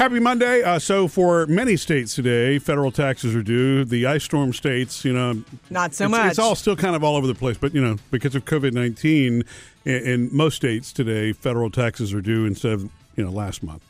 Happy Monday. Uh, so, for many states today, federal taxes are due. The ice storm states, you know, Not so it's, much. It's all still kind of all over the place, but you know, because of COVID nineteen, in, in most states today, federal taxes are due instead of you know last month.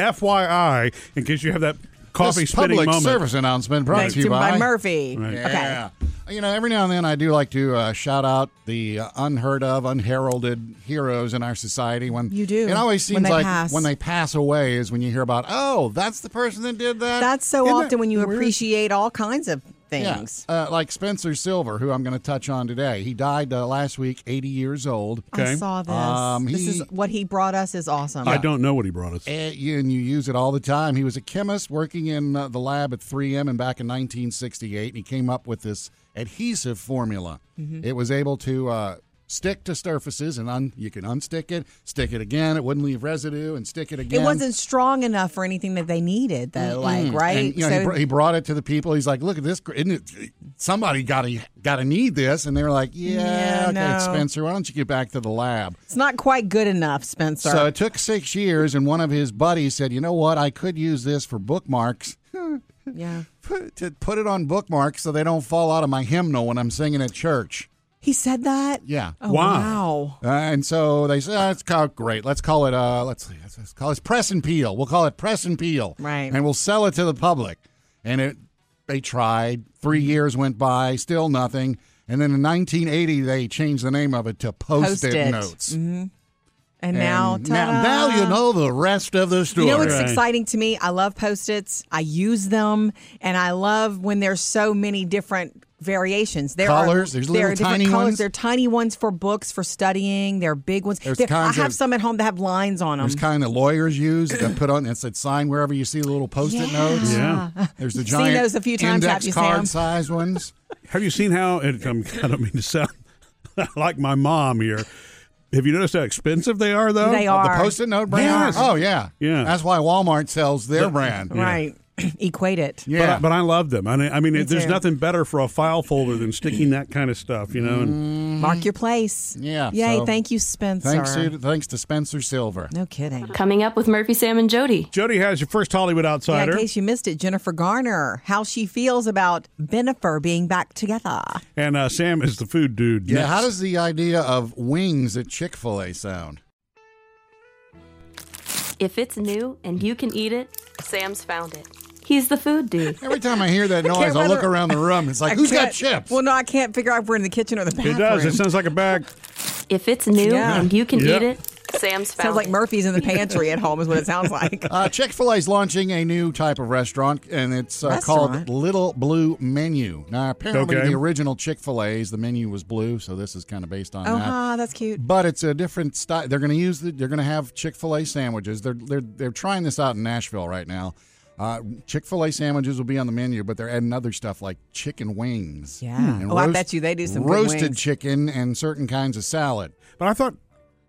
FYI, in case you have that coffee This spitting public moment. service announcement brought Thanks to you by by Murphy. Right. Yeah. You know, every now and then I do like to uh, shout out the uh, unheard of, unheralded heroes in our society. When You do, it always seems they like pass. when they pass away is when you hear about, oh, that's the person that did that. That's so Isn't often when you weird? appreciate all kinds of Yeah. things. Uh, like Spencer Silver, who I'm going to touch on today. He died uh, last week, 80 years old. I saw this. Um, this is what he brought us is awesome. I don't know what he brought us. Eh, you- and you use it all the time. He was a chemist working in uh, the lab at 3M and back in 1968. And he came up with this adhesive formula. Mm-hmm. It was able to uh, stick to surfaces, and un- you can unstick it, stick it again. It wouldn't leave residue, and stick it again. It wasn't strong enough for anything that they needed, though. Like right, And, you know, he, br- he brought it to the people. He's like, "Look at this! Isn't it, somebody got to got to need this." And they were like, "Yeah, Yeah, okay, no. Spencer, why don't you get back to the lab?" it's not quite good enough, Spencer. So it took six years, and one of his buddies said, "You know what? I could use this for bookmarks." Yeah, put, to put it on bookmarks so they don't fall out of my hymnal when I'm singing at church. he said that. Yeah. Oh, Wow. wow. Uh, and so they said, oh, it's called great. Let's call it, uh, let's see, let's, let's call it press and peel. We'll call it press and peel. Right. And we'll sell it to the public. And it, they tried. Three years went by, still nothing. And then in 1980, they changed the name of it to Post-it, Post-it. Notes. And, now, And now, ta-da. now you know the rest of the story. You know what's Right. exciting to me? I love post-its. I use them, and I love when there's so many different variations. There Colors? are There's there little are different tiny colors. ones? There are tiny ones for books for studying. There are big ones. There's There- I have of- some at home that have lines on them. There's kind of lawyers use that put on it's that sign wherever you see the little post-it Yeah. notes. Yeah. There's the Seen giant those a few times, index have you, card Sam? size ones. Have you seen how? It, I'm, I don't mean to sound like my mom here. Have you noticed how expensive they are, though? They oh, are. The post-it note brand. Yes. Oh yeah, Yeah. That's why Walmart sells their brand. right. Equate it. Yeah, But, but I love them. I mean, I mean Me there's too. nothing better for a file folder than sticking that kind of stuff, you know. And Mark your place. Yeah, Yay! so thank you, Spencer. thanks to thanks to Spencer Silver. no kidding. Coming up with Murphy, Sam, and Jody. Jody has your first Hollywood Yeah, outsider, in case you missed it, Jennifer Garner, how she feels about Benifer being back together. and uh, Sam is the food dude. Yeah, next. how does the idea of wings at Chick Fil A sound? If it's new and you can eat it, Sam's found it. He's the food dude. Every time I hear that noise, can't I look whether- around the room. It's like, I who's got can't- chips? Well, no, I can't figure out if we're in the kitchen or the bathroom. It does. It sounds like a bag. If it's new Yeah. and you can Yeah. eat it, Sam's found Sounds like. Murphy's in the pantry at home is what it sounds like. Uh, Chick fil A is launching a new type of restaurant, and it's uh, called Little Blue Menu. Now, apparently, Okay. the original Chick fil A's, the menu was blue, so this is kind of based on oh, that. ha, that's cute. But it's a different style. They're going to use the, they're going to have Chick fil A sandwiches. They're, they're, they're trying this out in Nashville right now. Uh, Chick fil A sandwiches will be on the menu, but they're adding other stuff like chicken wings. Yeah. and Oh, I bet you they do some good roasted wings. chicken and certain kinds of salad. But I thought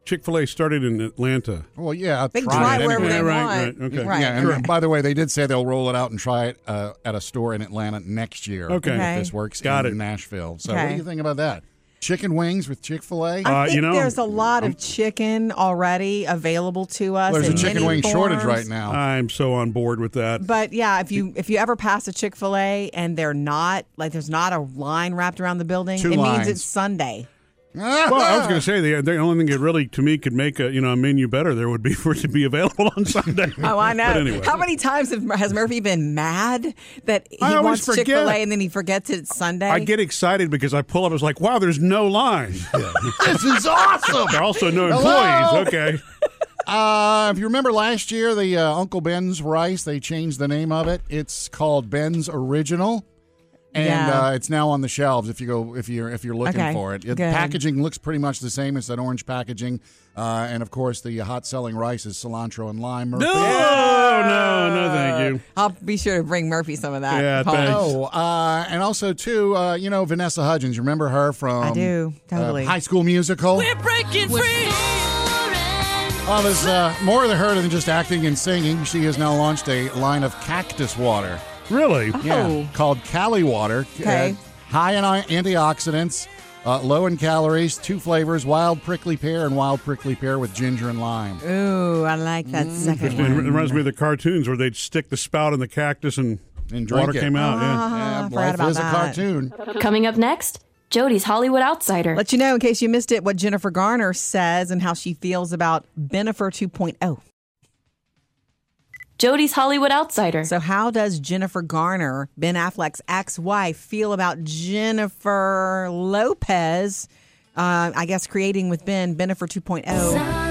Chick Fil A started in Atlanta. Well, yeah, They can try try it it wherever anyway. they Yeah, right, want. right, okay. Right. Yeah, and right. by the way, they did say they'll roll it out and try it uh, at a store in Atlanta next year. Okay. if this works Got in it. Nashville. So, what do you think about that? Chicken wings with Chick Fil A. I Uh, think you know, there's a lot of chicken already available to us. There's a chicken many wing shortage right now. I'm so on board with that. But yeah, if you if you ever pass a Chick Fil A and they're not like there's not a line wrapped around the building, Two it lines. means it's Sunday. Well, I was going to say the the only thing that really to me could make a you know a menu better there would be for it to be available on Sunday. Oh, I know. But anyway, How many times have, has Murphy been mad that he wants Chick Fil A and then he forgets it's Sunday? I get excited because I pull up. And it's like, wow, there's no line. this is awesome. There are also no Hello? employees. Okay. Uh, if you remember last year, the uh, Uncle Ben's rice, they changed the name of it. It's called Ben's Original. And Yeah. uh, it's now on the shelves if you go if you're if you're looking Okay, for it. The packaging looks pretty much the same. It's that orange packaging, uh, and of course the hot selling rice is cilantro and lime. Murphy. No, no, no, thank you. I'll be sure to bring Murphy some of that. Yeah, Paul. thanks. Oh, uh, and also too, uh, you know Vanessa Hudgens. Remember her from I do, totally. uh, High School Musical. We're breaking free. Well, there's uh, more to her than just acting and singing. She has now launched a line of cactus water. Really? Yeah, Oh. called Caliwater. Okay. Uh, high in antioxidants. Uh, low in calories, two flavors: wild prickly pear and wild prickly pear with ginger and lime. Ooh, I like that second It one. reminds me of the cartoons where they'd stick the spout in the cactus and, And drink water it. came out. yeah. Yeah, forgot life about is a cartoon. Coming up next, Jody's Hollywood Outsider. Let you know in case you missed it what Jennifer Garner says and how she feels about Benifer 2.0. Jody's Hollywood Outsider. So, how does Jennifer Garner, Ben Affleck's ex wife, feel about Jennifer Lopez? Uh, I guess creating with Ben, Benifer oh? 2.0.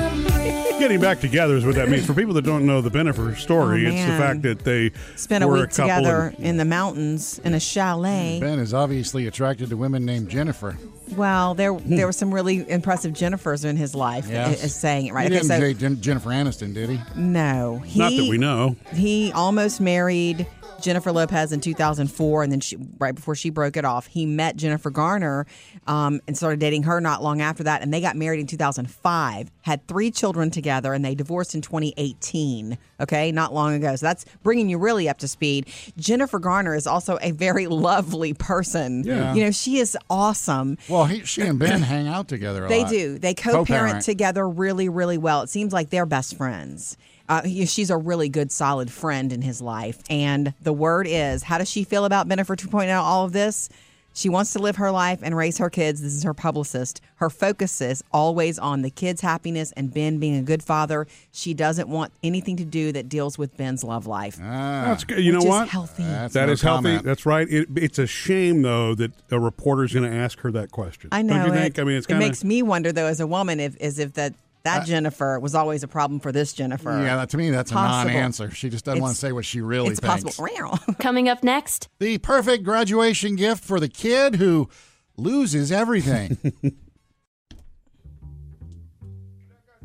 Getting back together is what that means. For people that don't know the Benifer story, Oh, it's the man. fact that they Spent a were week couple together and- in the mountains in a chalet. Ben is obviously attracted to women named Jennifer. Well, there hmm. there were some really impressive Jennifers in his life. Yes. Is saying it right. He Okay, didn't so date Jen- Jennifer Aniston, did he? no, he, Not that we know. He almost married Jennifer Lopez in 2004, and then she, right before she broke it off, he met Jennifer Garner um, and started dating her not long after that, and they got married in 2005. Had three children together, and they divorced in 2018. Okay, not long ago. So that's bringing you really up to speed. Jennifer Garner is also a very lovely person. Yeah. you know she is awesome. Well, he, she and Ben hang out together a They lot. do. They co-parent, Co-parent. together really, really well. It seems like they're best friends. Uh, he- she's a really good, solid friend in his life. And the word is, how does she feel about Bennifer 2.0? All of this. She wants to live her life and raise her kids. This is her publicist. Her focus is always on the kids' happiness and Ben being a good father. She doesn't want anything to do that deals with Ben's love life. Ah, That's good. You know what? healthy. That's That no is healthy. comment. That's right. It, it's a shame though that a reporter's going to ask her that question. I know Don't you it. think? I mean, it's it makes me wonder though, as a woman, if as if that that uh, Jennifer was always a problem for this Jennifer. Yeah, that, to me, that's Possible. a non-answer. She just doesn't want to say what she really it's thinks. possible. Coming up next, The perfect graduation gift for the kid who loses everything.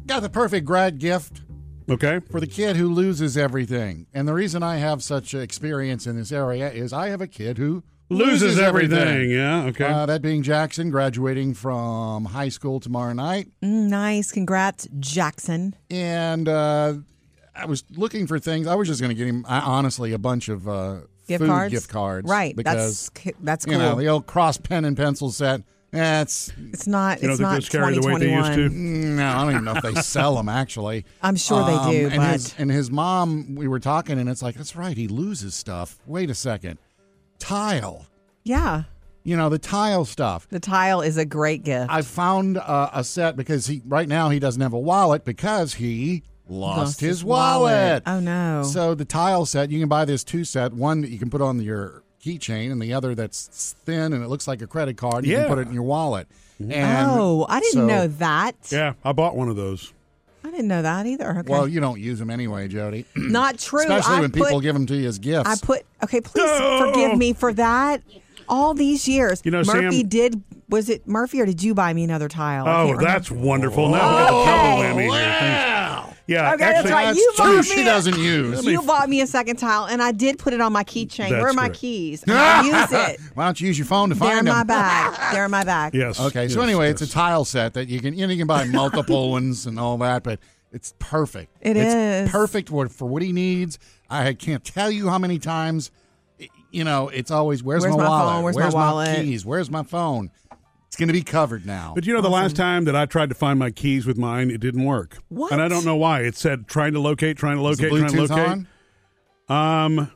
Got the perfect grad gift okay. for the kid who loses everything. And the reason I have such experience in this area is I have a kid who Loses, everything. Yeah. Okay. Uh, that being Jackson, graduating from high school tomorrow night. Mm, nice. Congrats, Jackson. And uh, I was looking for things. I was just going to get him, I, honestly, a bunch of uh, Gift food cards? gift cards. Right. Because, that's that's cool. you know, the old cross pen and pencil set. Eh, it's it's not. You it's not those carry the weight they used 2021. to? No, I don't even know if they sell them actually. I'm sure they do, and but- his and his mom, we were talking, and it's like that's right. He loses stuff. Wait a second, tile. Yeah, You know the tile stuff. the tile is a great gift. I found uh, a set because he right now he doesn't have a wallet because he lost, Lost his, his wallet. wallet. Oh, no. So the tile set you can buy this two set. One that you can put on your keychain, and the other that's thin and it looks like a credit card. You Yeah. can put it in your wallet. And oh, I didn't so- know that. yeah. I bought one of those. I didn't know that either. Okay. Well, you don't use them anyway, Jody. not true. Especially I when put, people give them to you as gifts. I put. Okay, please forgive me for that. All these years, You know, Murphy Sam- did. Was it Murphy or did you buy me another tile? Oh, that's wonderful. Now we got a double oh, whammy here. wow. Thanks. Yeah. Okay, that's right. That's You two bought she me a- doesn't use. You bought me a second tile, and I did put it on my keychain. Where are That's my correct. keys? I use it. Why don't you use your phone to find it? They're in my bag. They're in my bag. Yes. Okay, so anyway, yes. it's a tile set that you can you know you can buy multiple ones and all that, but it's perfect. It it's is. perfect for, for what he needs. I can't tell you how many times. You know, it's always where's, Where's my, my wallet? phone? Where's my wallet?" keys? Where's my phone? It's going to be covered now. But you know, the last time that I tried to find my keys with mine, it didn't work. What? And I don't know why. It said trying to locate, trying to locate, trying to Bluetooth locate. on? Um,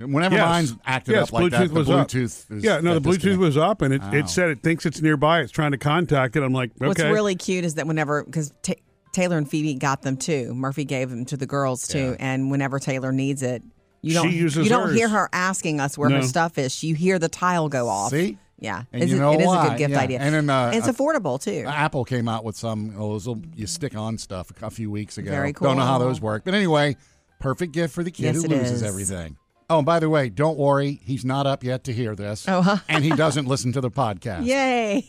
Whenever yes. mine's acted yes, up like Bluetooth that, the was up. Is yeah, no, the Bluetooth disconnect. was up, and it, Wow. it said it thinks it's nearby. It's trying to contact it. I'm like, okay. What's really cute is that whenever because Ta Taylor and Phoebe got them too. Murphy gave them to the girls too, and whenever Taylor needs it, you don't uses you don't hers. hear her asking us where her stuff is. You hear the tile go off. See? Yeah, And It's you a- know it is a good gift Yeah. idea, And then, uh, it's affordable too. Apple came out with some of those little you stick on stuff a few weeks ago. Very cool. Don't know how those work, but anyway, perfect gift for the kid Yes, who loses is. everything. Oh, and by the way, don't worry, he's not up yet to hear this. Oh, huh. and he doesn't listen to the podcast. Yay!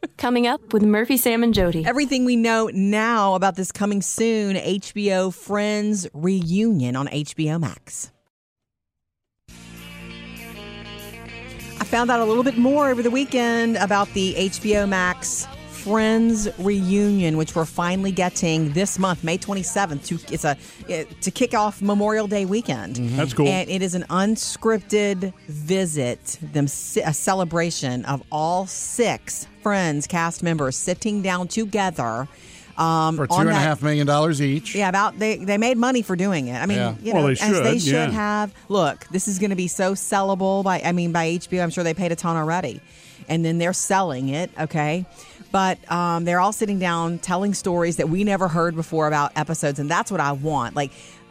coming up with Murphy, Sam, and Jody. Everything we know now about this coming soon HBO Friends reunion on HBO Max. I found out a little bit more over the weekend about the HBO Max Friends reunion, which we're finally getting this month, May 27th. To it's a it, to kick off Memorial Day weekend. Mm-hmm. That's cool. And it is an unscripted visit, them a celebration of all six Friends cast members sitting down together. Um, For two on and a half million dollars each. yeah, about they they made money for doing it. I mean, Yeah. you Well, know, they as should, they should yeah. have. Look, this is going to be so sellable by I mean by HBO. I'm sure they paid a ton already, and then they're selling it. Okay, but um, they're all sitting down telling stories that we never heard before about episodes, and that's what I want. Like.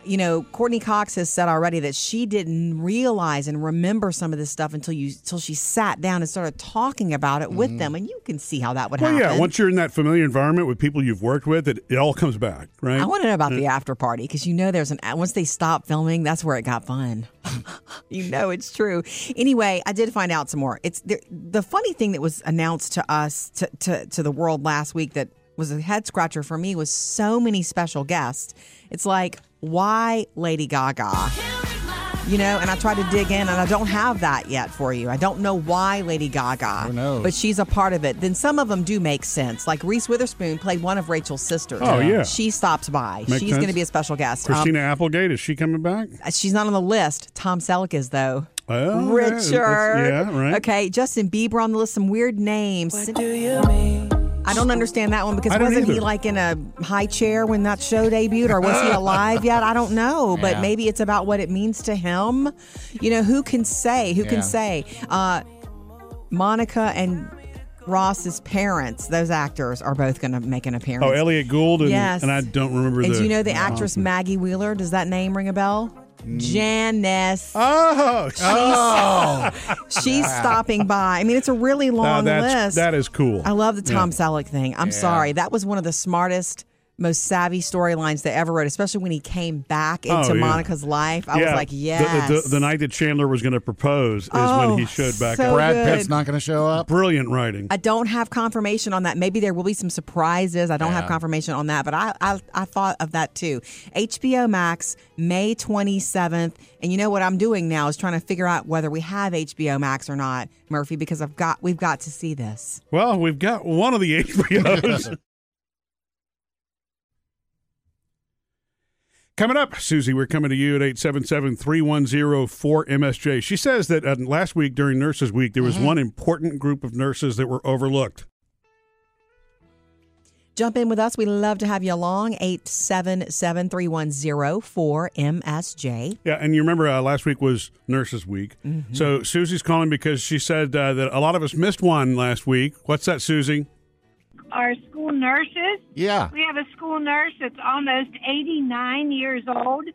You know, Courteney Cox has said already that she didn't realize and remember some of this stuff until you until she sat down and started talking about it with mm-hmm. them, and you can see how that would happen. Well, happen. yeah. Once you're in that familiar environment with people you've worked with, it, it all comes back, right? I want to know about the after party because you know there's an once they stop filming, that's where it got fun. you know it's true. Anyway, I did find out some more. It's the, the funny thing that was announced to us to, to to the world last week that was a head scratcher for me was so many special guests. It's like why Lady Gaga? You know, and I tried to dig in, and I don't have that yet for you. I don't know why Lady Gaga, Who knows? but she's a part of it. Then some of them do make sense. Like Reese Witherspoon played one of Rachel's sisters. Oh, yeah. she stops by. Makes she's going to be a special guest. Um, Christina Applegate, is she coming back? she's not on the list. Tom Selleck is though. Well, yeah, Richard. that's- yeah, right. Okay, Justin Bieber on the list. Some weird names. I don't understand that one because wasn't he like in a high chair when that show debuted, or was he alive yet? I don't know, but Yeah. maybe it's about what it means to him. You know, who can say? Who Yeah. can say? Uh, Monica and Ross's parents, those actors, are both going to make an appearance. Oh, Elliott Gould and, Yes. and I don't remember and the. do you know the actress Maggie Wheeler? Does that name ring a bell? Janice. Oh, Oh, She's stopping by. I mean, it's a really long that's, list. that is cool. I love the Tom Selleck thing. I'm sorry. That was one of the smartest, most savvy storylines they ever wrote, especially when he came back oh, into Oh, yeah. Monica's life. I was like, The- yes. The, the, the night that Chandler was going to propose is Oh, when he showed back so up. Brad. Pitt's not going to show up. Brilliant writing. I don't have confirmation on that. Maybe there will be some surprises. I don't have confirmation on that, but I, I I thought of that too. HBO Max, May 27th. And you know what I'm doing now is trying to figure out whether we have HBO Max or not, Murphy, because I've got we've got to see this. well, we've got one of the HBOs. Coming up, Susie, we're coming to you at 877 310 4MSJ. She says that uh, last week during Nurses Week, there was Mm-hmm. one important group of nurses that were overlooked. Jump in with us. We love to have you along. 877 310 4MSJ. Yeah, and you remember uh, last week was Nurses Week. Mm-hmm. So Susie's calling because she said uh, that a lot of us missed one last week. What's that, Susie? Our school nurses. Yeah. We have a school nurse that's almost 89 years old.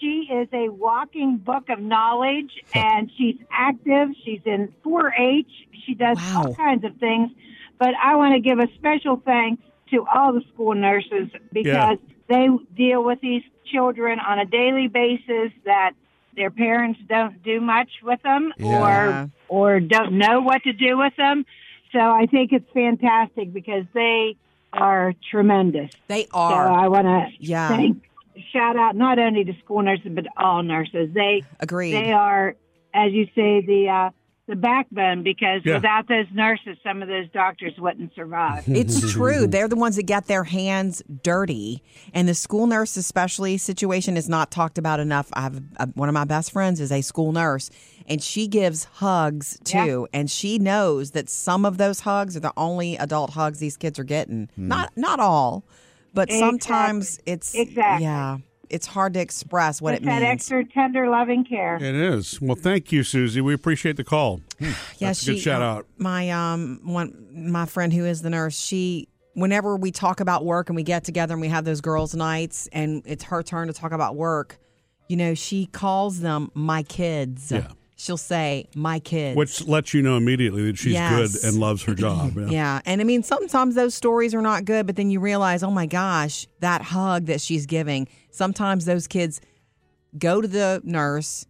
She is a walking book of knowledge and she's active. She's in 4 H. She does Wow. all kinds of things. But I want to give a special thanks to all the school nurses because they deal with these children on a daily basis that their parents don't do much with them Yeah. or or don't know what to do with them. So I think it's fantastic because they are tremendous. They So are. I want to Yeah. thank, shout out not only to school nurses but all nurses. They agree. they are, as you say, the uh, the backbone because Yeah. without those nurses, some of those doctors wouldn't survive. It's true. They're the ones that get their hands dirty. And the school nurse, especially, situation is not talked about enough. I have uh, one of my best friends is a school nurse, and she gives hugs too. And she knows that some of those hugs are the only adult hugs these kids are getting. Not not all, but sometimes it's Exactly. yeah. It's hard to express what Just it means. that extra tender, loving care. It is. Well, thank you, Susie. We appreciate the call. Yeah, That's a good shout uh, out. My um one my friend who is the nurse, she whenever we talk about work and we get together and we have those girls' nights and it's her turn to talk about work, you know, she calls them my kids. Yeah. She'll say my kids. Which lets you know immediately that she's Yes. good and loves her job. Yeah. yeah. And I mean, sometimes those stories are not good, but then you realize, oh my gosh, that hug that she's giving. Sometimes those kids go to the nurse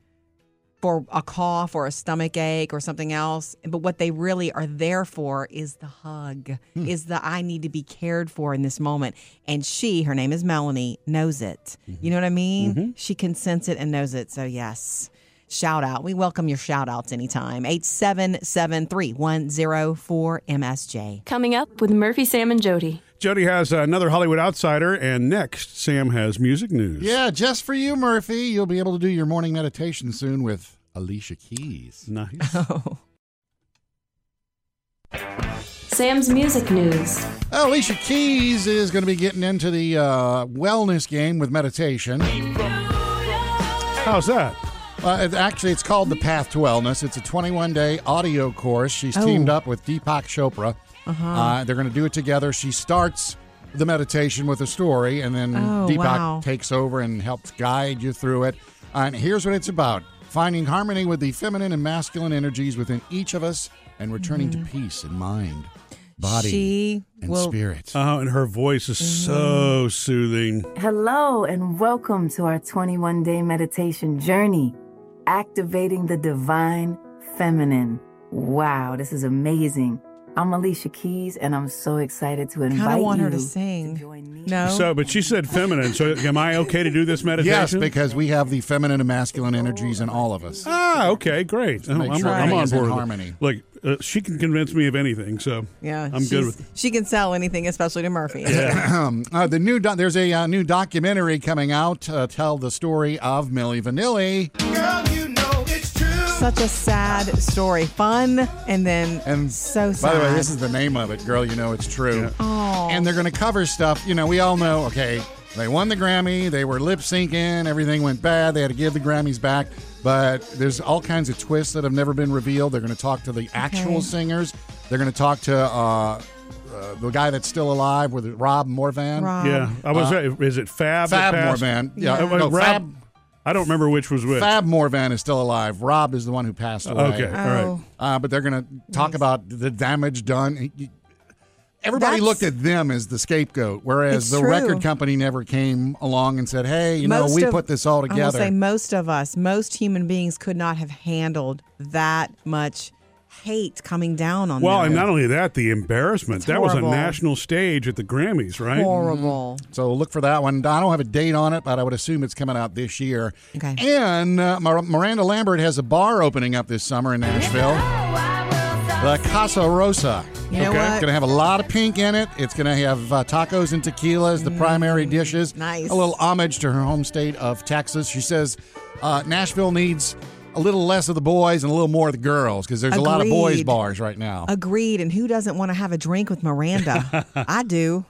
for a cough or a stomach ache or something else. But what they really are there for is the hug, hmm. is the I need to be cared for in this moment. And she, her name is Melanie, knows it. You mm-hmm. know what I mean? Mm-hmm. She can sense it and knows it. So, yes. Shout out. We welcome your shout outs anytime. 877 3104 MSJ. Coming up with Murphy, Sam, and Jody. Jody has another Hollywood outsider, and next, Sam has music news. Yeah, just for you, Murphy. You'll be able to do your morning meditation soon with Alicia Keys. Nice. Oh. Sam's music news. Alicia Keys is going to be getting into the uh, wellness game with meditation. How's that? Uh, it- actually, it's called the Path to Wellness. It's a 21 day audio course. She's Oh. teamed up with Deepak Chopra. Uh-huh. they're going to do it together. She starts the meditation with a story, and then Oh, Deepak wow. takes over and helps guide you through it. and here's what it's about finding harmony with the feminine and masculine energies within each of us and returning to peace in mind, body, Mm-hmm. She and will. spirit. Oh, and her voice is so soothing. Hello, and welcome to our 21 day meditation journey, activating the divine feminine. Wow, this is amazing. I'm Alicia Keys, and I'm so excited to invite Kind of want you her to sing. join me. No. So, but she said feminine. So, am I okay to do this meditation? Yes, because we have the feminine and masculine energies in all of us. Ah, okay, great. Make I'm, sure I'm on everything's in board. with it. harmony. Look, uh, she can convince me of anything, so yeah, I'm good with. She can sell anything, especially to Murphy. Um, uh, the new doc there's a uh, new documentary coming out uh, tell the story of Milli Vanilli Such a sad story. Fun and then and so sad. by the way this is the name of it girl you know it's true Aw. and they're going to cover stuff you know we all know okay they won the Grammy they were lip syncing everything went bad they had to give the Grammys back but there's all kinds of twists that have never been revealed they're going to talk to the actual Okay. singers they're going to talk to uh, uh, the guy that's still alive with Rob Morvan Rob. Yeah, I was. is it Fab? that Uh, Fab passed? Morvan yeah, Uh, no, Rob- Fab I don't remember which was which. Fab Morvan is still alive. Rob is the one who passed away. Okay, all right. Oh. Uh, but they're going to talk about the damage done. Everybody That's- looked at them as the scapegoat, whereas It's the true. record company never came along and said, "Hey, you know, Most we of- put this all I will together." say most of us, most human beings could not have handled that much hate coming down on Well, them. and not only that, the embarrassment. It's that was a national stage at the Grammys, right? horrible. so look for that one. I don't have a date on it, but I would assume it's coming out this year. Okay. And uh, Miranda Lambert has a bar opening up this summer in Nashville. The Casa Rosa. You know Okay. what? It's going to have a lot of pink in it. It's going to have uh, tacos and tequila as the primary dishes. Mm, nice. A little homage to her home state of Texas. She says uh, Nashville needs a little less of the boys and a little more of the girls because there's a lot of boys bars right now. Agreed. And who doesn't want to have a drink with Miranda? I do.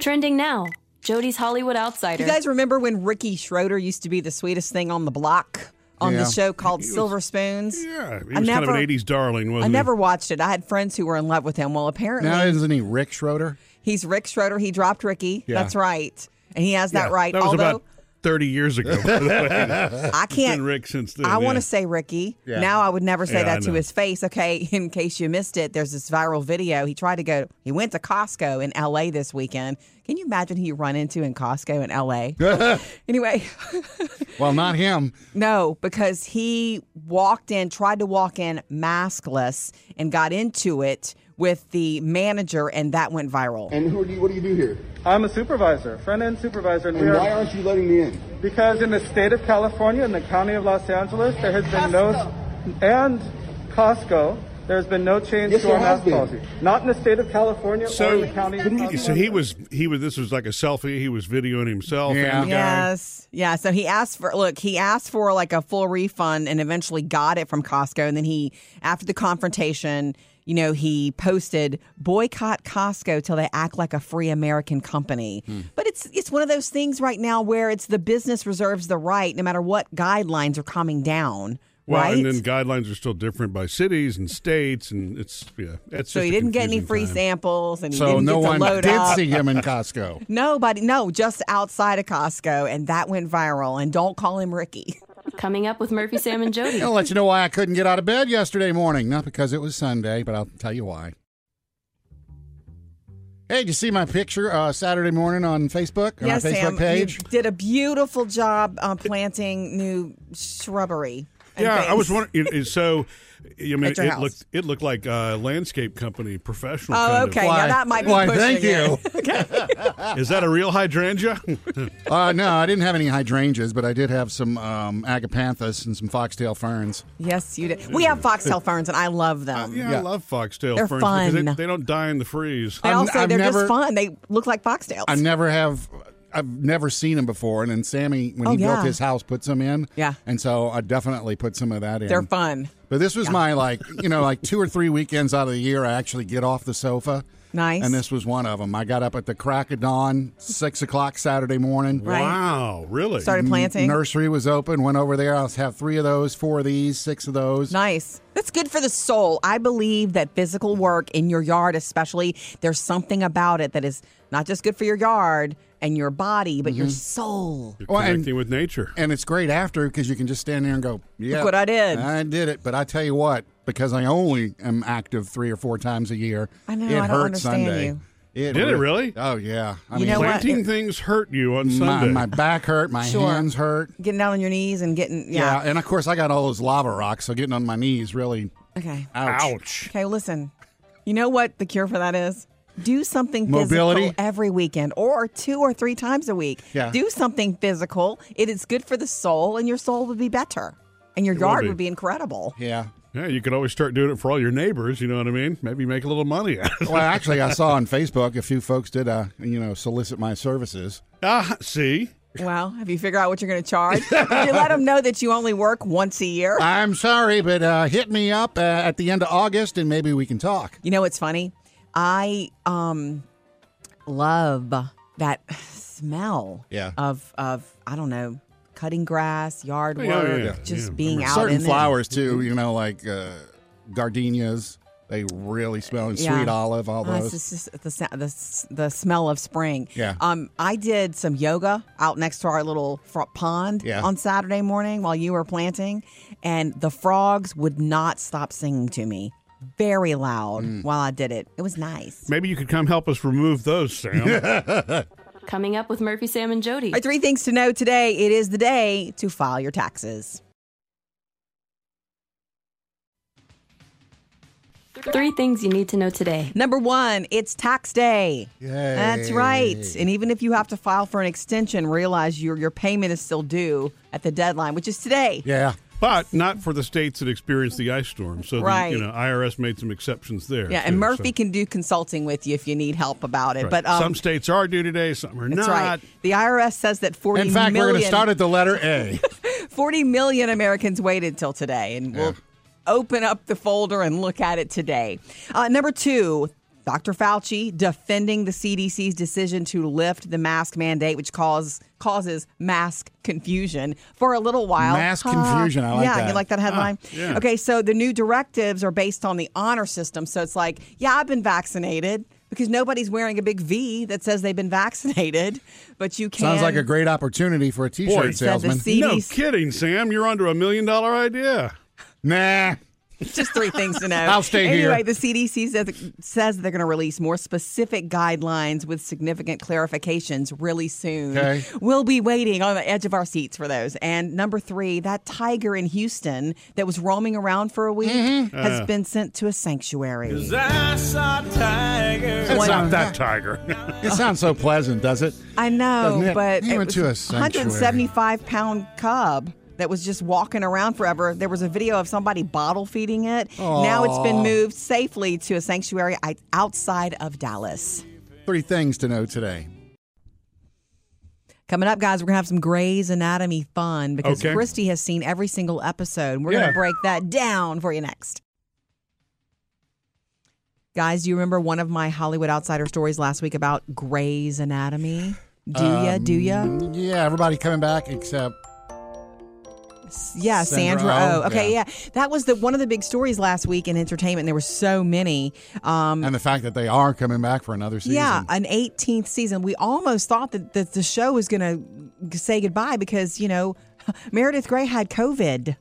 Trending now. Jody's Hollywood Outsider. You guys remember when Ricky Schroder used to be the sweetest thing on the block on Yeah. the show called Silver Spoons? Yeah, he I was kind of never- an '80s darling, wasn't he? I he? never watched it. I had friends who were in love with him. Well, apparently now isn't he Rick Schroder? he's Rick Schroder. He dropped Ricky. Yeah. That's right. And he has that Yeah, right. That was Although about 30 years ago. by the way. I can't Rick since then. I want to say Ricky. Yeah. Now I would never say Yeah, that to his face. Okay, in case you missed it, there's this viral video. He tried to go. He went to Costco in L.A. this weekend. Can you imagine who you run into in Costco in L.A.? anyway, Well, not him. no, because he walked in, tried to walk in maskless, and got into it with the manager, and that went viral. And who do you, what do you do here? I'm a supervisor, front end supervisor, and, And why aren't you letting me in? because in the state of California in the county of Los Angeles, there has been no and Costco. There has been no change Yes, to our mask policy. Not in the state of California or So, in the county. of so he was he was this was like a selfie. He was videoing himself. Yeah. and the guy. Yes. Yeah. So he asked for, look, he asked for like a full refund and eventually got it from Costco. And then he, after the confrontation, you know, he posted boycott Costco till they act like a free American company. Hmm. But it's it's one of those things right now where it's the business reserves the right, no matter what guidelines are coming down. Well, right. and then guidelines are still different by cities and states, and it's yeah. It's so just he didn't get any free time. samples, and he So didn't no get to one load did up. see him in Costco. Nobody, no, just outside of Costco, and that went viral. And don't call him Ricky. Coming up with Murphy, Sam, and Jody. I'll let you know why I couldn't get out of bed yesterday morning. Not because it was Sunday, but I'll tell you why. Hey, did you see my picture uh, Saturday morning on Facebook? On yes, our Facebook Sam, page? you did a beautiful job uh, planting new shrubbery. and Yeah, I was wondering. it- it- So I mean, At it house. looked it looked like a landscape company professional. Oh, kind of. okay. Now that might be why, pushing thank it. Is that a real hydrangea? Uh, no, I didn't have any hydrangeas, but I did have some um, agapanthus and some foxtail ferns. Yes, you did. We have foxtail ferns, and I love them. yeah, I love foxtail They're ferns because fun. they, they don't die in the freeze. They I've- also I've they're never- just fun. They look like foxtails. I never have. I've never seen them before, and then Sammy, when Oh, he yeah. built his house, put some in. Yeah. and so I definitely put some of that in. They're fun. But this was my like, you know, like two or three weekends out of the year, I actually get off the sofa. Nice. And this was one of them. I got up at the crack of dawn, six o'clock Saturday morning. Right. Wow, really? Started planting. Nursery was open. Went over there. I'll have three of those, four of these, six of those. Nice. That's good for the soul. I believe that physical work in your yard, especially, there's something about it that is not just good for your yard and your body, but Mm-hmm. your soul. You're Well, and- connecting with nature. And it's great after because you can just stand there and go, "Yeah, Look what I did." I did it." But I tell you what, because I only am active three or four times a year, I know, it I don't hurt understand Sunday. you. It Did it really? Oh yeah. I You mean, know what? Planting It- things hurt you on my, Sunday. my back hurt, my Sure. hands hurt. Getting down on your knees and getting, yeah. and of course I got all those lava rocks, so getting on my knees really. Okay. Ouch. Ouch. Okay, listen. You know what the cure for that is? Do something Mobility? physical every weekend or two or three times a week. Yeah. Do something physical. It is good for the soul, and your soul would be better. And your It will yard be. would be incredible. Yeah. Yeah, you could always start doing it for all your neighbors. You know what I mean? Maybe make a little money out of it. Well, actually, I saw on Facebook a few folks did, uh, you know, solicit my services. Ah, see? Well, have you figured out what you're going to charge? Did you let them know that you only work once a year? I'm sorry, but uh, hit me up uh, at the end of August, and maybe we can talk. You know what's funny? I um love that smell Yeah. of of I don't know, cutting grass, yard Oh, yeah, work, yeah, yeah. just Yeah. being out Certain in it. flowers too, you know, like uh, gardenias. They really smell. And Yeah. sweet olive, all Uh, it's those. just the, sa- the s- the smell of spring. Yeah. Um, I did some yoga out next to our little fro- pond Yeah. on Saturday morning while you were planting, and the frogs would not stop singing to me, very loud Mm. while I did it. It was nice. Maybe you could come help us remove those, Sam. Coming up with Murphy, Sam, and Jody. All right, three things to know today. It is the day to file your taxes. Three things you need to know today. Number one, it's tax day. Yay. That's right. And even if you have to file for an extension, realize your your payment is still due at the deadline, which is today. Yeah. But not for the states that experienced the ice storm. So, Right. the, you know, IRS made some exceptions there. Yeah, and Murphy so- can do consulting with you if you need help about it. Right. But um, some states are due today, some are that's not. right. The IRS says that 40 In fact, we're going to start at the letter A. 40 million Americans waited till today, and we'll open up the folder and look at it today. Uh, number two, Dr. Fauci defending the CDC's decision to lift the mask mandate, which cause, causes mask confusion for a little while. Mask confusion, I like that. yeah, that. you like that headline? Ah, yeah. Okay, so the new directives are based on the honor system. So it's like, yeah, I've been vaccinated. Because nobody's wearing a big V that says they've been vaccinated, but you can. Sounds like a great opportunity for a T-shirt Boy, salesman. C- No kidding, Sam. You're onto a million dollar idea. nah. Just three things to know. I'll stay here. anyway, the CDC says, says they're going to release more specific guidelines with significant clarifications really soon. Okay. We'll be waiting on the edge of our seats for those. And number three, that tiger in Houston that was roaming around for a week Mm-hmm. has Uh. been sent to a sanctuary. It's not that tiger. It sounds so pleasant, does it? I know, it? but He it went was to a 175 pound cub that was just walking around forever. There was a video of somebody bottle feeding it. Now it's been moved safely to a sanctuary outside of Dallas. Three things to know today. Coming up, guys, we're going to have some Grey's Anatomy fun because Okay. Christy has seen every single episode. We're going to break that down for you next. Guys, do you remember one of my Hollywood Outsider stories last week about Grey's Anatomy? Do ya? Do ya? Mm, Yeah, everybody coming back except Yeah, Sandra, Sandra Oh. Oh, Okay, yeah. yeah. That was the one of the big stories last week in entertainment. There were so many. Um, and the fact that they are coming back for another season. yeah, an 18th season. We almost thought that, that the show was going to say goodbye because, you know, Meredith Grey had COVID.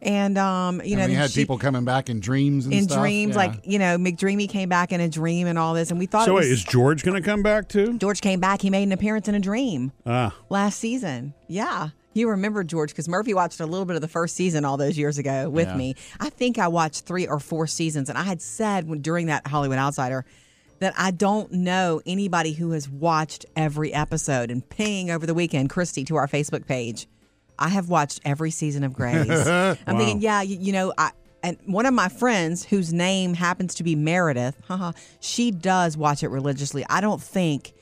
And, um, you know, we had she- people coming back in dreams and in stuff. dreams, Yeah. like, you know, McDreamy came back in a dream and all this. And we thought So it wait, was, is George going to come back too? George came back. He made an appearance in a dream Ah, last season. Yeah. You remember George because Murphy watched a little bit of the first season all those years ago with Yeah. me. I think I watched three or four seasons, and I had said when, during that Hollywood Outsider that I don't know anybody who has watched every episode. And ping over the weekend, Christy, to our Facebook page. I have watched every season of Grey's. I'm thinking, yeah, you, you know, I. And one of my friends, whose name happens to be Meredith, haha, she does watch it religiously. I don't think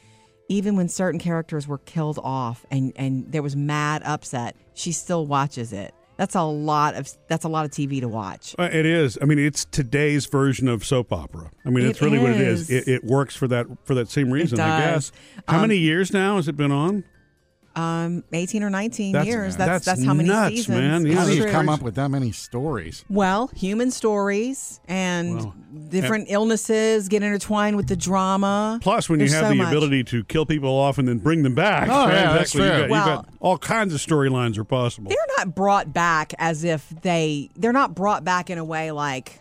even when certain characters were killed off and and there was mad upset, she still watches it. That's a lot of that's a lot of TV to watch. Uh, It is. I mean, it's today's version of soap opera. I mean, It it's really what it is. is. It, it works for that for that same reason, I guess. How Um, many years now has it been on? Um, eighteen or nineteen That's- years. That's that's that's, how many nuts, seasons. man. It's How do you true. come up with that many stories? Well, human stories and Wow. different illnesses get intertwined with the drama. Plus, when There's you have so the much. ability to kill people off and then bring them back, Oh, right? yeah, that's exactly. You true. got, you Well- got all kinds of storylines are possible. they're not brought back as if they they're not brought back in a way like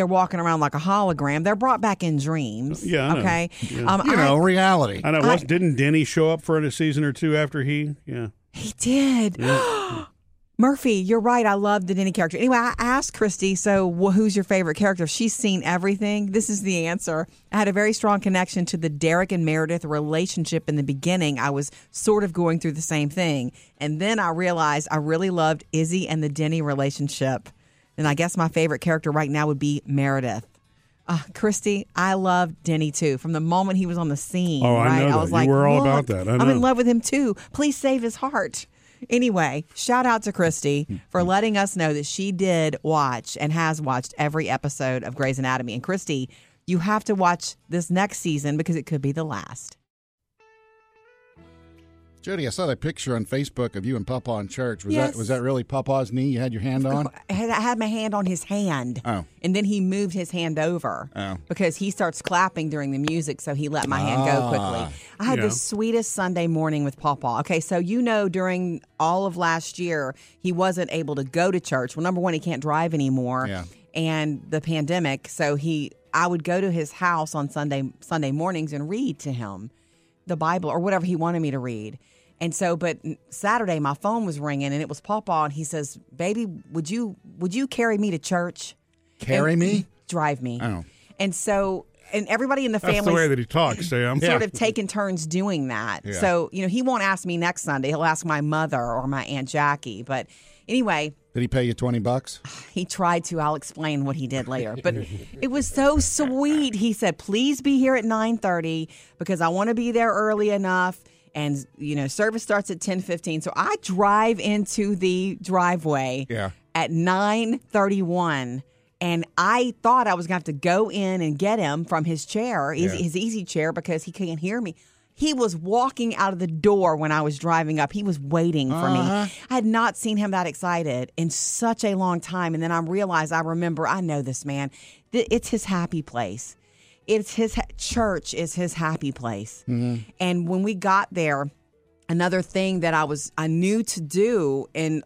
they're walking around like a hologram. They're brought back in dreams. Yeah, I know. Okay. Yeah. Um, You I- know, reality. I know. I- was didn't Denny show up for a season or two after he? Yeah. He did. Murphy, you're right. I love the Denny character. Anyway, I asked Christy, so wh- who's your favorite character? She's seen everything. This is the answer. I had a very strong connection to the Derek and Meredith relationship in the beginning. I was sort of going through the same thing. And then I realized I really loved Izzie and the Denny relationship. And I guess my favorite character right now would be Meredith. Uh, Christy, I love Denny too. From the moment he was on the scene, Oh, I know that. was You like, were all about that. I I'm in love with him too. Please save his heart. Anyway, shout out to Christy for letting us know that she did watch and has watched every episode of Grey's Anatomy. And Christy, you have to watch this next season because it could be the last. Jody, I saw that picture on Facebook of you and Papa in church. Was Yes. that was that really Papa's knee you had your hand on? I had, my hand on his hand. Oh. And then he moved his hand over Oh. because he starts clapping during the music, so he let my hand go Ah. quickly. I had the sweetest Sunday morning with Papa. Okay, so you know during all of last year, he wasn't able to go to church. Well, number one, he can't drive anymore. Yeah. And the pandemic, so he I would go to his house on Sunday Sunday mornings and read to him the Bible or whatever he wanted me to read. And so, but Saturday my phone was ringing and it was Papa, and he says, "Baby, would you would you carry me to church? Carry And- me? drive me." Oh. And so, and everybody in the That's family the way that he talks, Sam. sort of taking turns doing that. Yeah. So, you know, he won't ask me next Sunday. He'll ask my mother or my aunt Jackie. But anyway, Did he pay you twenty bucks? he tried to. I'll explain what he did later. But it was so sweet. He said, "Please be here at 9:30 because I want to be there early enough." And you know, service starts at 10:15. So I drive into the driveway Yeah. at 9:31 and I thought I was going to have to go in and get him from his chair, his, Yeah. his easy chair because he can't hear me. He was walking out of the door when I was driving up. He was waiting for Uh-huh. me. I had not seen him that excited in such a long time. And then I realized, I remember, I know this man. It's his happy place. It's his ha- church is his happy place. And when we got there, another thing that I was I knew to do in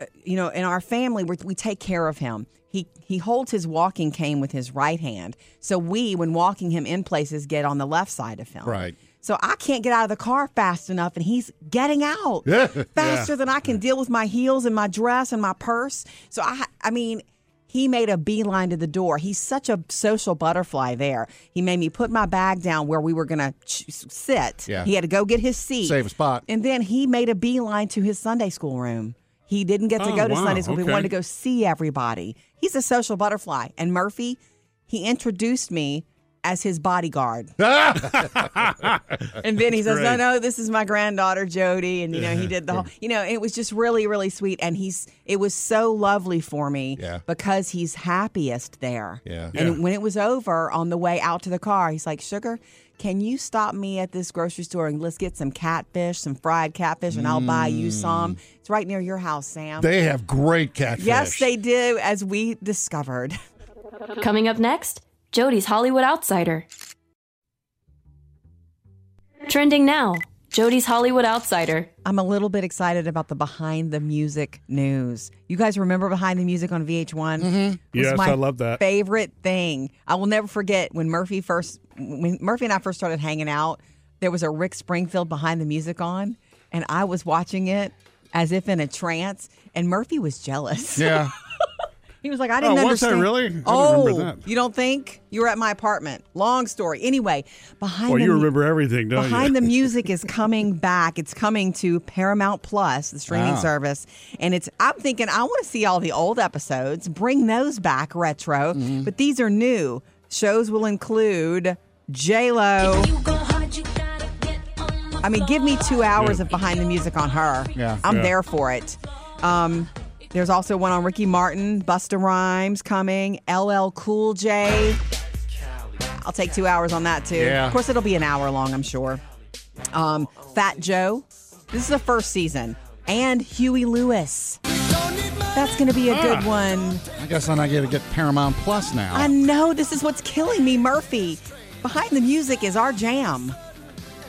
uh, you know in our family we we take care of him. He he holds his walking cane with his right hand. So we when walking him in places get on the left side of him. Right. So I can't get out of the car fast enough and he's getting out faster than I can deal with my heels and my dress and my purse. So I I mean he made a beeline to the door. He's such a social butterfly there. He made me put my bag down where we were going to ch- sit. Yeah. He had to go get his seat. Save a spot. And then he made a beeline to his Sunday school room. He didn't get to Oh, go to wow. Sunday school. He wanted to go see everybody. He's a social butterfly. And Murphy, he introduced me as his bodyguard. and then he says, "No, great. no, this is my granddaughter Jody." And you know, he did the whole. You know, it was just really, really sweet. And he's. It was so lovely for me Yeah. because he's happiest there. Yeah. And Yeah. when it was over on the way out to the car, he's like, "Sugar." Can you stop me at this grocery store and let's get some catfish, some fried catfish, and I'll buy you some? Mm. It's right near your house, Sam. They have great catfish. yes, they do, as we discovered. Coming up next, Jody's Hollywood Outsider. Trending now, Jody's Hollywood Outsider. I'm a little bit excited about the behind the music news. You guys remember behind the music on VH1? Mm-hmm. Yes, I love that. Favorite thing. I will never forget when Murphy first, when Murphy and I first started hanging out. There was a Rick Springfield behind the music on, and I was watching it as if in a trance, and Murphy was jealous. Yeah. He was like, I didn't Oh, was I understand. really? I oh, remember that. you don't think? You were at my apartment. Long story. Anyway, behind Well, the you remember everything, don't behind you? the music is coming back. It's coming to Paramount Plus, the streaming Ah. service, and it's. I'm thinking I want to see all the old episodes, bring those back retro, Mm-hmm. but these are new. Shows will include J Lo. I mean, give me two hours of behind the music on her. Yeah. I'm Yeah. there for it. Um, there's also one on Ricky Martin, Busta Rhymes coming, LL Cool J. I'll take two hours on that too. Yeah. Of course, it'll be an hour long, I'm sure. Um, Fat Joe. This is the first season. And Huey Lewis. That's going to be a good Ah. one. I guess I'm not going to get Paramount Plus now. I know this is what's killing me, Murphy. Behind the music is our jam.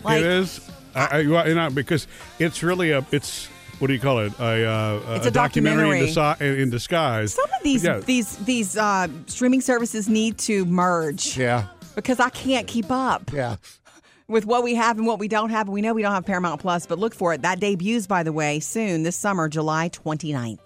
Like, it is. I, I, well, you know, because it's really a. It's what do you call it? A, uh, It's a documentary. in, disi- in disguise. Some of these Yeah. these these uh, streaming services need to merge yeah. because I can't keep up Yeah. with what we have and what we don't have. We know we don't have Paramount Plus, but look for it. That debuts, by the way, soon this summer, July 29th.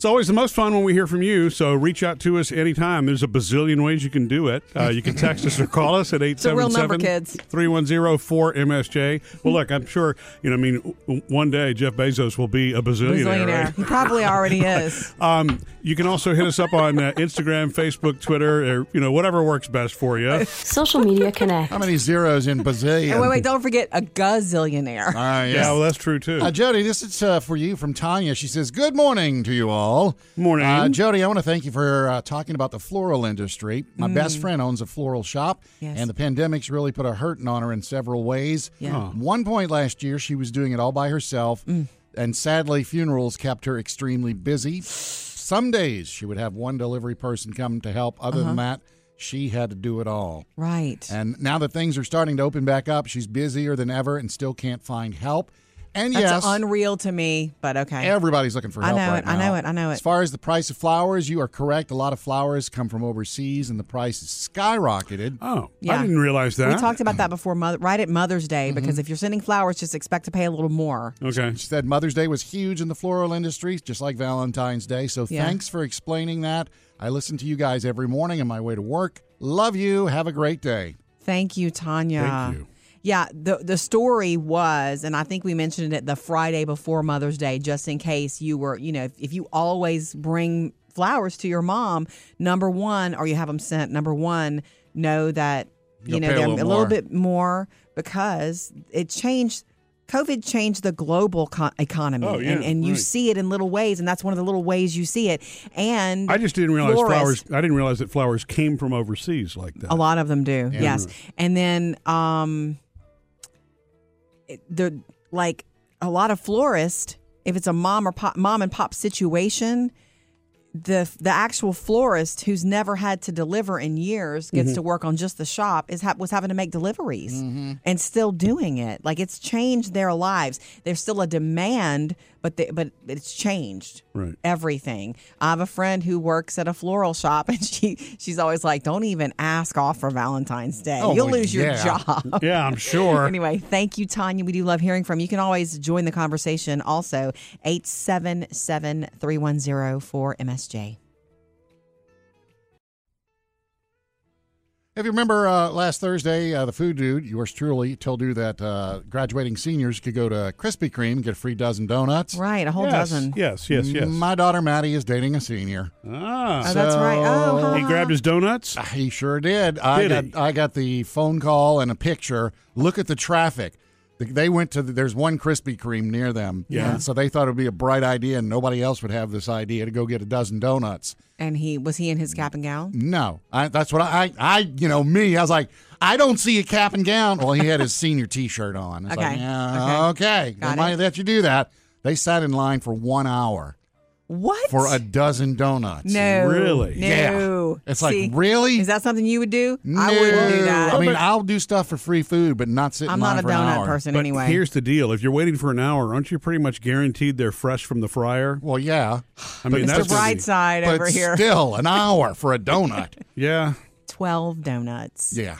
It's always the most fun when we hear from you. So reach out to us anytime. There's a bazillion ways you can do it. Uh, you can text us or call us at a real number, 877 kids. 310 4MSJ. Well, look, I'm sure, you know, I mean, one day Jeff Bezos will be a bazillionaire. Brazillionaire. right? He probably already is. Um, you can also hit us up on uh, Instagram, Facebook, Twitter, or, you know, whatever works best for you. Social Media Connect. How many zeros in bazillion? And wait, wait, don't forget a gazillionaire. Ah, yes. Yeah, well, that's true, too. Uh, Jody, this is uh, for you from Tanya. She says, Good morning to you all. Morning. Uh, Jody, I want to thank you for uh, talking about the floral industry. My best friend owns a floral shop, Mm. Yes. and the pandemic's really put a hurting on her in several ways. Yeah. Oh. One point last year, she was doing it all by herself, Mm. and sadly, funerals kept her extremely busy. Some days she would have one delivery person come to help. Other Uh-huh. than that, she had to do it all. Right. And now that things are starting to open back up, she's busier than ever and still can't find help. And That's yes, unreal to me, but okay. Everybody's looking for help. I know right it, I know it, I know it. As far as the price of flowers, you are correct. A lot of flowers come from overseas, and the price is skyrocketed. oh, Yeah. I didn't realize that. we talked about that before, mother, right at Mother's Day, mm-hmm. because if you're sending flowers, just expect to pay a little more. Okay. She said Mother's Day was huge in the floral industry, just like Valentine's Day. So Yeah. thanks for explaining that. I listen to you guys every morning on my way to work. Love you. Have a great day. Thank you, Tanya. Thank you. Yeah, the the story was, and I think we mentioned it the Friday before Mother's Day, just in case you were, you know, if, if you always bring flowers to your mom, number one, or you have them sent, number one, know that you You'll know they're little a little bit more because it changed. COVID changed the global co- economy, Oh, yeah, and, and you right. see it in little ways, and that's one of the little ways you see it. And I just didn't realize flowers. I didn't realize that flowers came from overseas like that. A lot of them do, yes. And then, um, the like a lot of florists, if it's a mom or pop, mom and pop situation, the the actual florist who's never had to deliver in years gets mm-hmm. to work on just the shop is ha- was having to make deliveries mm-hmm. and still doing it. Like it's changed their lives. There's still a demand, but they, but it's changed Right. everything. I have a friend who works at a floral shop, and she she's always like, "Don't even ask off for Valentine's Day. Oh, You'll lose your job." Yeah, I'm sure. Anyway, thank you, Tanya. We do love hearing from you. You can always join the conversation also, 877 310 4MSJ. If you remember uh, last Thursday, uh, the food dude, yours truly, told you that uh, graduating seniors could go to Krispy Kreme and get a free dozen donuts. Right, a whole yes, dozen. Yes, yes, yes. My daughter Maddie is dating a senior. ah, Oh, that's right. Oh, So- ha, he grabbed his donuts. He sure did. I got he? I got the phone call and a picture. Look at the traffic. Th- They went to the, there's one Krispy Kreme near them. Yeah. And so they thought it would be a bright idea, and nobody else would have this idea to go get a dozen donuts. And he was he in his cap and gown? No, I, that's what I, I, I, you know, me. I was like, I don't see a cap and gown. Well, he had his senior T-shirt on. It's like, Okay. yeah, okay, Got they it. let you do that. They sat in line for one hour What? for a dozen donuts. no. Really? No. Yeah. It's like, See, really? Is that something you would do? No. I wouldn't do that. I mean, I'll do stuff for free food, but not sit I'm line not a for an donut hour. person But anyway. here's the deal: if you're waiting for an hour, aren't you pretty much guaranteed they're fresh from the fryer? Well, yeah, I mean, Mr. that's gonna be- Brightside but over here. still an hour for a donut. Yeah, 12 donuts. yeah.